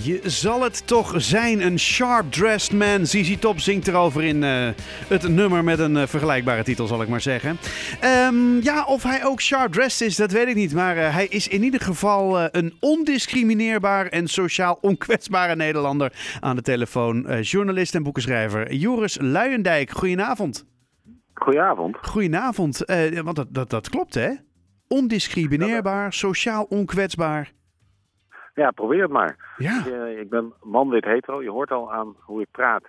Je zal het toch zijn, een sharp-dressed man. ZZ Top zingt erover in uh, het nummer met een uh, vergelijkbare titel, zal ik maar zeggen. Um, ja, of hij ook sharp-dressed is, dat weet ik niet. Maar uh, hij is in ieder geval een ondiscrimineerbaar en sociaal onkwetsbare Nederlander. Aan de telefoon, journalist en boekenschrijver Joris Luijendijk. Goedenavond. Goedenavond. Goedenavond, want dat, dat, dat klopt hè? Ondiscrimineerbaar, sociaal onkwetsbaar. Ja, probeer het maar. Ja. Ik, ik ben man, wit, hetero. Je hoort al aan hoe ik praat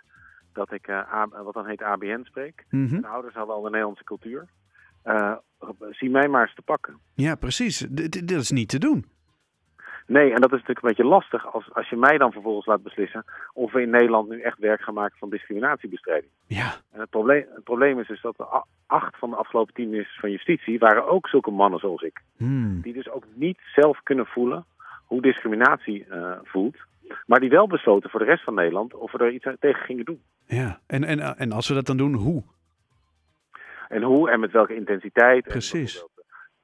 dat ik uh, wat dan heet ABN spreek. Mm -hmm. Mijn ouders hadden al de Nederlandse cultuur. Uh, zie mij maar eens te pakken. Ja, precies. D dat is niet te doen. Nee, en dat is natuurlijk een beetje lastig als, als je mij dan vervolgens laat beslissen of we in Nederland nu echt werk gaan maken van discriminatiebestrijding. Ja. En het probleem, het probleem is dus dat de acht van de afgelopen tien ministers van Justitie waren ook zulke mannen zoals ik. Hmm. Die dus ook niet zelf kunnen voelen hoe discriminatie uh, voelt. Maar die wel besloten voor de rest van Nederland of we er iets tegen gingen doen. Ja, en, en, en als we dat dan doen, hoe? En hoe en met welke intensiteit. Precies. En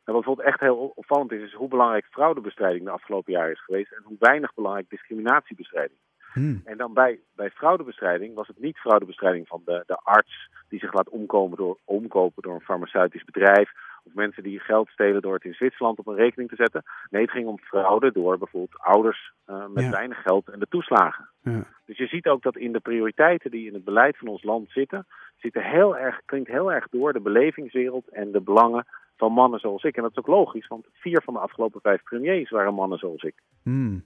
en wat bijvoorbeeld echt heel opvallend is, is hoe belangrijk fraudebestrijding de afgelopen jaren is geweest. En hoe weinig belangrijk discriminatiebestrijding. Hmm. En dan bij, bij fraudebestrijding was het niet fraudebestrijding van de, de arts die zich laat omkomen door, omkopen door een farmaceutisch bedrijf. Of mensen die geld stelen door het in Zwitserland op een rekening te zetten. Nee, het ging om fraude door bijvoorbeeld ouders uh, met Ja. weinig geld en de toeslagen. Ja. Dus je ziet ook dat in de prioriteiten die in het beleid van ons land zitten, zitten heel erg, klinkt heel erg door de belevingswereld en de belangen van mannen zoals ik. En dat is ook logisch, want vier van de afgelopen vijf premiers waren mannen zoals ik. Hmm.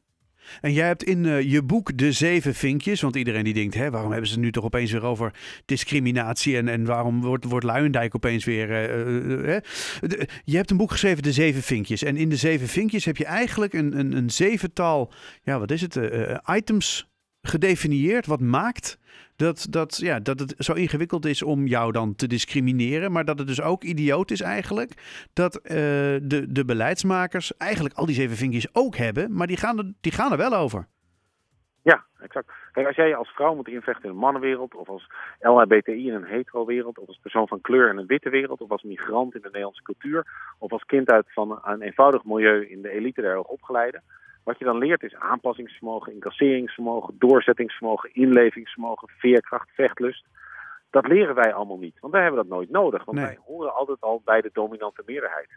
En jij hebt in uh, je boek De Zeven Vinkjes, want iedereen die denkt, hè, waarom hebben ze het nu toch opeens weer over discriminatie en, en waarom wordt, wordt Luijendijk opeens weer... Uh, je hebt een boek geschreven, De Zeven Vinkjes. En in De Zeven Vinkjes heb je eigenlijk een, een, een zevental, ja wat is het, items gedefinieerd wat maakt dat, dat, ja, dat het zo ingewikkeld is om jou dan te discrimineren. Maar dat het dus ook idioot is eigenlijk dat uh, de, de beleidsmakers eigenlijk al die zeven vinkjes ook hebben. Maar die gaan er, die gaan er wel over. Ja, exact. Kijk, als jij als vrouw moet invechten in een mannenwereld, of als LHBTI in een hetero-wereld, of als persoon van kleur in een witte wereld, of als migrant in de Nederlandse cultuur, of als kind uit van een eenvoudig milieu in de elite der hoogopgeleide, wat je dan leert is aanpassingsvermogen, incasseringsvermogen, doorzettingsvermogen, inlevingsvermogen, veerkracht, vechtlust. Dat leren wij allemaal niet, want wij hebben dat nooit nodig. Want Nee. wij horen altijd al bij de dominante meerderheid.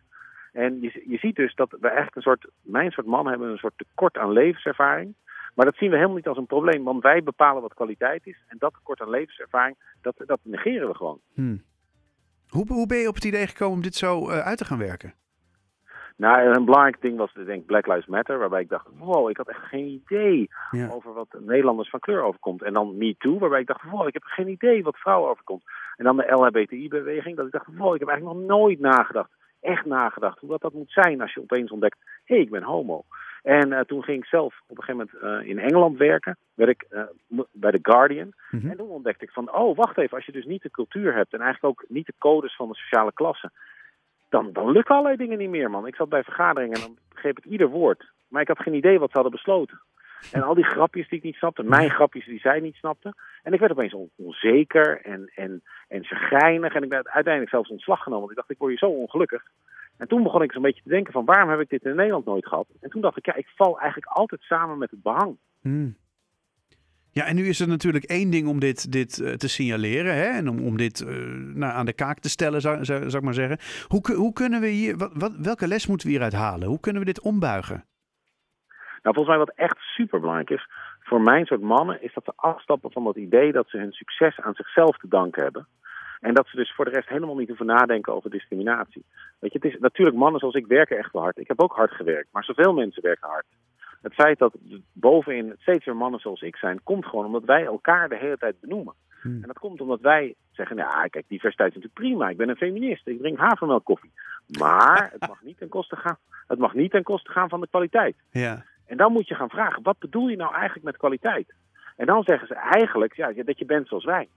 En je, je ziet dus dat we eigenlijk een soort, mijn soort man hebben een soort tekort aan levenservaring. Maar dat zien we helemaal niet als een probleem, want wij bepalen wat kwaliteit is. En dat tekort aan levenservaring, dat, dat negeren we gewoon. Hmm. Hoe, hoe ben je op het idee gekomen om dit zo uh, uit te gaan werken? Nou, een belangrijk ding was denk ik Black Lives Matter, waarbij ik dacht, wow, ik had echt geen idee Ja. over wat Nederlanders van kleur overkomt. En dan Me Too, waarbij ik dacht, wow, ik heb geen idee wat vrouwen overkomt. En dan de LHBTI-beweging, dat ik dacht, wow, ik heb eigenlijk nog nooit nagedacht, echt nagedacht, hoe dat, dat moet zijn als je opeens ontdekt, hé, hey, ik ben homo. En uh, toen ging ik zelf op een gegeven moment uh, in Engeland werken, werd ik uh, bij The Guardian. Mhm. En toen ontdekte ik van, oh, wacht even, als je dus niet de cultuur hebt en eigenlijk ook niet de codes van de sociale klasse, dan, dan lukken allerlei dingen niet meer, man. Ik zat bij vergaderingen en dan begreep ik ieder woord. Maar ik had geen idee wat ze hadden besloten. En al die grapjes die ik niet snapte, mijn grapjes die zij niet snapte. En ik werd opeens on onzeker en, en, en. En ik werd uiteindelijk zelfs ontslag genomen. Want ik dacht, ik word hier zo ongelukkig. En toen begon ik zo'n beetje te denken van, waarom heb ik dit in Nederland nooit gehad? En toen dacht ik, ja, ik val eigenlijk altijd samen met het behang. Hmm. Ja, en nu is er natuurlijk één ding om dit, dit uh, te signaleren hè? en om, om dit uh, nou, aan de kaak te stellen, zou, zou, zou ik maar zeggen. Hoe, hoe kunnen we hier, wat, wat, welke les moeten we hieruit halen? Hoe kunnen we dit ombuigen? Nou, volgens mij wat echt superbelangrijk is voor mijn soort mannen, is dat ze afstappen van dat idee dat ze hun succes aan zichzelf te danken hebben. En dat ze dus voor de rest helemaal niet hoeven nadenken over discriminatie. Weet je, het is natuurlijk mannen zoals ik werken echt wel hard. Ik heb ook hard gewerkt, maar zoveel mensen werken hard. Het feit dat bovenin steeds meer mannen zoals ik zijn, komt gewoon omdat wij elkaar de hele tijd benoemen. Hmm. En dat komt omdat wij zeggen, ja, kijk, diversiteit is natuurlijk prima. Ik ben een feminist, ik drink havermelk koffie. Maar het mag niet ten koste gaan, het mag niet ten koste gaan van de kwaliteit. Ja. En dan moet je gaan vragen, wat bedoel je nou eigenlijk met kwaliteit? En dan zeggen ze eigenlijk ja, dat je bent zoals wij.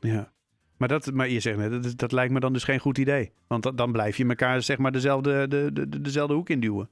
Ja. Maar, dat, maar je zegt net, dat, dat lijkt me dan dus geen goed idee. Want dat, dan blijf je elkaar zeg maar dezelfde, de, de, dezelfde hoek induwen.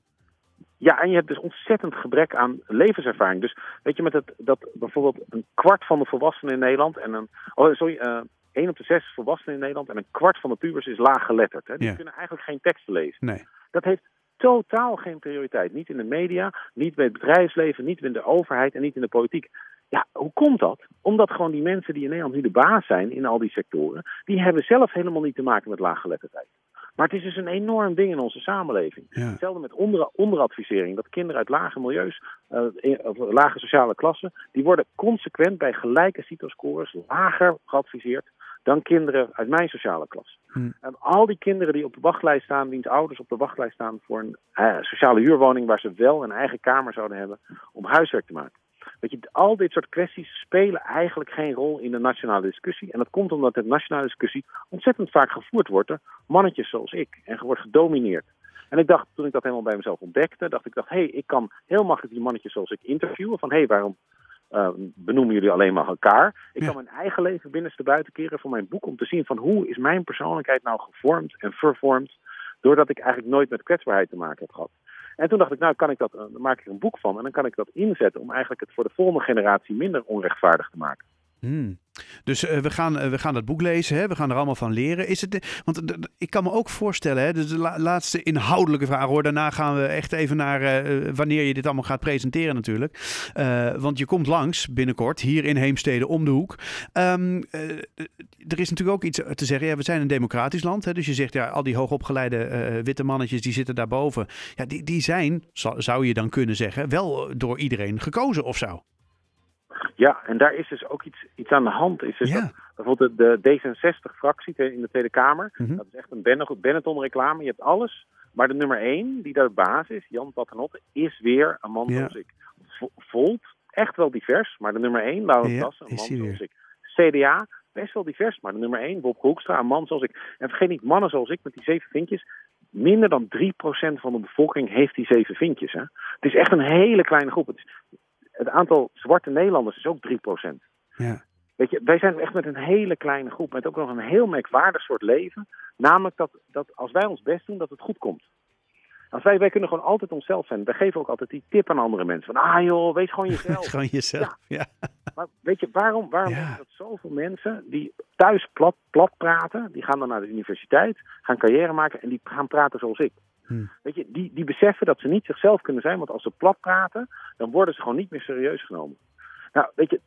Ja, en je hebt dus ontzettend gebrek aan levenservaring. Dus weet je, met het, dat bijvoorbeeld een kwart van de volwassenen in Nederland en een. Oh, sorry, uh, één op de zes volwassenen in Nederland en een kwart van de pubers is laag geletterd. Hè? Die Ja. kunnen eigenlijk geen teksten lezen. Nee. Dat heeft totaal geen prioriteit. Niet in de media, niet bij het bedrijfsleven, niet in de overheid en niet in de politiek. Ja, hoe komt dat? Omdat gewoon die mensen die in Nederland nu de baas zijn in al die sectoren, die hebben zelf helemaal niet te maken met laaggeletterdheid. Maar het is dus een enorm ding in onze samenleving. Ja. Hetzelfde met onder, onderadvisering. Dat kinderen uit lage milieus, uh, in, of lage sociale klassen, die worden consequent bij gelijke CITO-scores lager geadviseerd dan kinderen uit mijn sociale klas. Hm. En al die kinderen die op de wachtlijst staan, wiens ouders op de wachtlijst staan voor een uh, sociale huurwoning waar ze wel een eigen kamer zouden hebben om huiswerk te maken. Weet je, al dit soort kwesties spelen eigenlijk geen rol in de nationale discussie. En dat komt omdat de nationale discussie ontzettend vaak gevoerd wordt door mannetjes zoals ik. En wordt gedomineerd. En ik dacht, toen ik dat helemaal bij mezelf ontdekte, dacht ik, dacht, hé, hey, ik kan heel makkelijk die mannetjes zoals ik interviewen. Van hé, hey, waarom uh, benoemen jullie alleen maar elkaar? Ik Ja. kan mijn eigen leven binnenste buiten keren voor mijn boek om te zien van hoe is mijn persoonlijkheid nou gevormd en vervormd. Doordat ik eigenlijk nooit met kwetsbaarheid te maken heb gehad. En toen dacht ik, nou kan ik dat, uh, dan maak ik er een boek van en dan kan ik dat inzetten om eigenlijk het voor de volgende generatie minder onrechtvaardig te maken. Hmm. Dus uh, we, gaan, uh, we gaan dat boek lezen, hè? we gaan er allemaal van leren. Is het, want ik kan me ook voorstellen, hè? Dus de la laatste inhoudelijke vraag hoor. Daarna gaan we echt even naar eh, wanneer je dit allemaal gaat presenteren natuurlijk. Eh, want je komt langs binnenkort hier in Heemstede om de hoek. Um, er is natuurlijk ook iets te zeggen. Ja, we zijn een democratisch land. Hè? Dus je zegt, ja, al die hoogopgeleide witte mannetjes die zitten daarboven. Ja, die, die zijn, zou je dan kunnen zeggen, wel door iedereen gekozen of zo. Ja, en daar is dus ook iets, iets aan de hand. Is dus Ja. dat bijvoorbeeld de, de D66-fractie in de Tweede Kamer, Mhm. dat is echt een Benetton-reclame. Je hebt alles, maar de nummer één, die daar de baas is, Jan Paternotte, is weer een man Ja. zoals ik. Vo- Volt, echt wel divers, maar de nummer één, Laurens Ja, een man zoals ik. CDA, best wel divers, maar de nummer één, Bob Hoekstra, een man zoals ik. En vergeet niet, mannen zoals ik met die zeven vinkjes, minder dan 3% van de bevolking heeft die zeven vinkjes. Hè? Het is echt een hele kleine groep. Het, is, het aantal zwarte Nederlanders is ook 3%. Ja. Weet je, wij zijn echt met een hele kleine groep, met ook nog een heel merkwaardig soort leven. Namelijk dat, dat als wij ons best doen, dat het goed komt. Als wij, wij kunnen gewoon altijd onszelf zijn. Wij geven ook altijd die tip aan andere mensen. Van, ah joh, wees gewoon jezelf. Gewoon jezelf. Ja. Maar weet je, waarom, waarom Ja. je dat zoveel mensen die thuis plat, plat praten, die gaan dan naar de universiteit, gaan carrière maken en die gaan praten zoals ik. Hm. Weet je, die, die beseffen dat ze niet zichzelf kunnen zijn, want als ze plat praten, dan worden ze gewoon niet meer serieus genomen. Nou, weet je,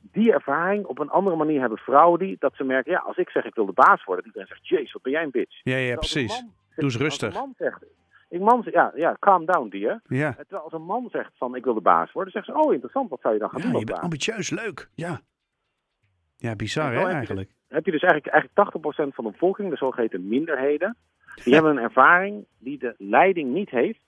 die ervaring op een andere manier hebben vrouwen die, dat ze merken, ja, als ik zeg ik wil de baas worden, iedereen zegt, jeez, wat ben jij een bitch. Ja, ja, precies. man zegt- Doe eens als rustig. een man zegt, ik man, zegt- ja, ja, calm down, dear. Ja. Terwijl als een man zegt van, ik wil de baas worden, zeggen ze, oh, interessant, wat zou je dan gaan ja, doen je als bent baas? ambitieus, leuk. Ja. Ja, bizar hè zo heb je eigenlijk. heb je dus eigenlijk, eigenlijk 80% van de bevolking, de zogeheten minderheden, die hebben een ervaring die de leiding niet heeft,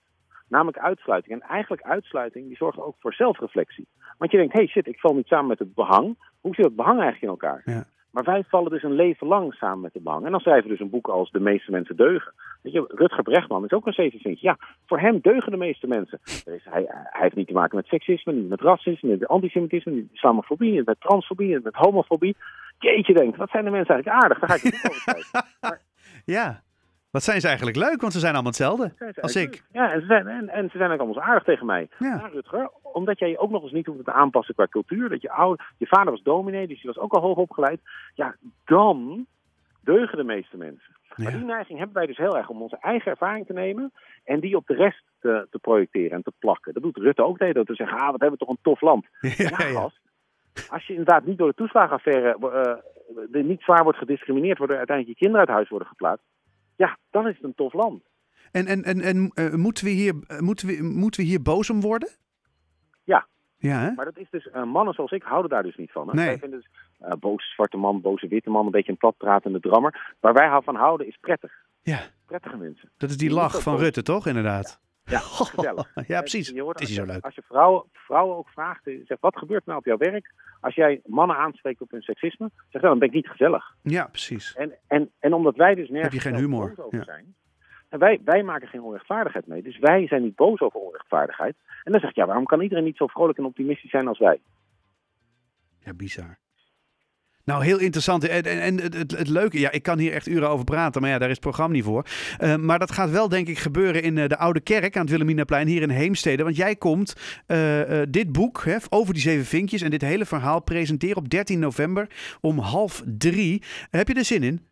namelijk uitsluiting. En eigenlijk uitsluiting, die zorgt ook voor zelfreflectie. Want je denkt, hey shit, ik val niet samen met het behang. Hoe zit het behang eigenlijk in elkaar? Ja. Maar wij vallen dus een leven lang samen met het behang. En dan schrijven we dus een boek als De meeste mensen deugen. Weet je, Rutger Brechtman is ook een zevenvinkje. Ja, voor hem deugen de meeste mensen. Er is, hij, hij heeft niet te maken met seksisme, niet met racisme, niet met antisemitisme, niet met islamofobie, niet met transfobie, niet met homofobie. Jeetje denkt, wat zijn de mensen eigenlijk aardig? Daar ga ik boek over schrijven. Ja. Wat zijn ze eigenlijk leuk, want ze zijn allemaal hetzelfde Zijn als ik. Ja, en ze zijn, en, en ze zijn ook allemaal zo aardig tegen mij. Ja. Ja, Rutger, omdat jij je ook nog eens niet hoeft te aanpassen qua cultuur. Dat je, oude, je vader was dominee, dus je was ook al hoog opgeleid. Ja, dan deugen de meeste mensen. Maar die neiging hebben wij dus heel erg om onze eigen ervaring te nemen en die op de rest te, te projecteren en te plakken. Dat doet Rutte ook, deed dat te zeggen, ah, wat hebben we toch een tof land. Ja, Ja. Als je inderdaad niet door de toeslagenaffaire eh, niet zwaar wordt gediscrimineerd, waardoor uiteindelijk je kinderen uit huis worden geplaatst. Ja, dan is het een tof land. En, en, en, en eh, moeten, we hier, eh, moeten, we, moeten we hier boos om worden? Ja. Ja, hè? Maar dat is dus, uh, mannen zoals ik houden daar dus niet van. Hè? Nee. Wij vinden dus boze zwarte man, boze witte man, een beetje een platpratende drammer. Waar wij van houden is prettig. Ja, Prettige mensen. dat is die lach van boos. Rutte, toch? Inderdaad. Ja, gezellig. Ja, precies. Je hoort Het is zo leuk. Als je vrouwen, vrouwen ook vraagt, zegt wat gebeurt er nou op jouw werk? Als jij mannen aanspreekt op hun seksisme, zeg dan, dan ben ik niet gezellig. Ja, precies. En, en, en omdat wij dus nergens Heb je geen humor, boos over ja. zijn. En wij, wij maken geen onrechtvaardigheid mee. Dus wij zijn niet boos over onrechtvaardigheid. En dan zeg je, ja, waarom kan iedereen niet zo vrolijk en optimistisch zijn als wij? Ja, bizar. Nou, heel interessant. En, en, en het, het, het leuke, ja, ik kan hier echt uren over praten, maar ja, daar is het programma niet voor. Uh, maar dat gaat wel, denk ik, gebeuren in uh, de Oude Kerk aan het Wilhelminaplein hier in Heemstede. Want jij komt uh, dit boek hè, over die zeven vinkjes en dit hele verhaal presenteren op 13 november om half drie. heb je er zin in?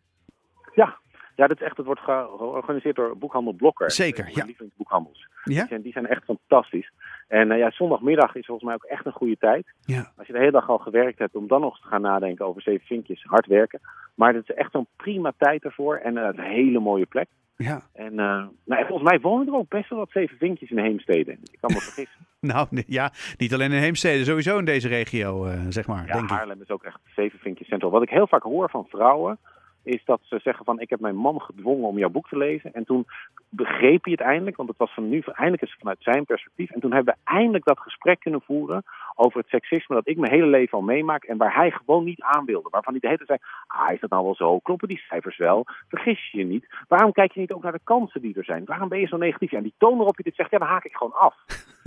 Ja, Ja, dat is echt, het wordt georganiseerd door boekhandel Blokker. Zeker, ja. lievelingsboekhandels. Ja? Die, zijn, die zijn echt fantastisch. En eh, ja, zondagmiddag is volgens mij ook echt een goede tijd. Ja. Als je de hele dag al gewerkt hebt, om dan nog te gaan nadenken over zeven vinkjes, hard werken. Maar het is echt zo'n prima tijd ervoor en eh, een hele mooie plek. Ja. En uh, nou, volgens mij wonen er ook best wel wat zeven vinkjes in Heemstede. Ik kan me vergissen. nou, ja, niet alleen in Heemstede, sowieso in deze regio, zeg maar. Ja, denk Haarlem ik. is ook echt zeven vinkjes centraal. Wat ik heel vaak hoor van vrouwen, is dat ze zeggen van ik heb mijn man gedwongen om jouw boek te lezen. En toen begreep hij het eindelijk, want het was van nu, eindelijk is het vanuit zijn perspectief. En toen hebben we eindelijk dat gesprek kunnen voeren over het seksisme dat ik mijn hele leven al meemaak. En waar hij gewoon niet aan wilde. Waarvan hij de hele tijd zei, ah is dat nou wel zo? Kloppen die cijfers wel? Vergis je je niet? Waarom kijk je niet ook naar de kansen die er zijn? Waarom ben je zo negatief? Ja, en die toon waarop je dit zegt, ja dan haak ik gewoon af.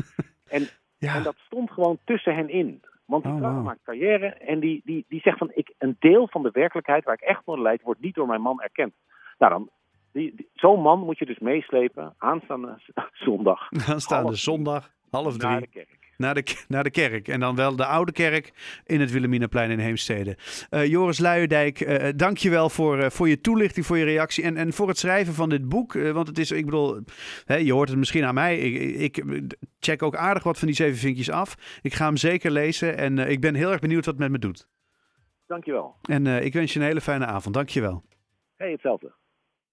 en, ja. en dat stond gewoon tussen hen in. Want die Oh, vrouw wow. maakt carrière en die, die, die zegt van ik, een deel van de werkelijkheid waar ik echt onder leid, wordt niet door mijn man erkend. Nou dan, die, die- zo'n man moet je dus meeslepen aanstaande zondag Aanstaande zondag, half drie. naar de kerk. Naar de, naar de kerk. En dan wel de oude kerk in het Wilhelminaplein in Heemstede. Eh, Joris Luijendijk, eh dank je wel voor, eh, voor je toelichting, voor je reactie. En, en voor het schrijven van dit boek. Eh, want het is, ik bedoel, hè, je hoort het misschien aan mij. Ik, ik check ook aardig wat van die zeven vinkjes af. Ik ga hem zeker lezen. En eh, ik ben heel erg benieuwd wat het met me doet. Dankjewel. En eh, ik wens je een hele fijne avond. Dank je wel. Hey, hetzelfde.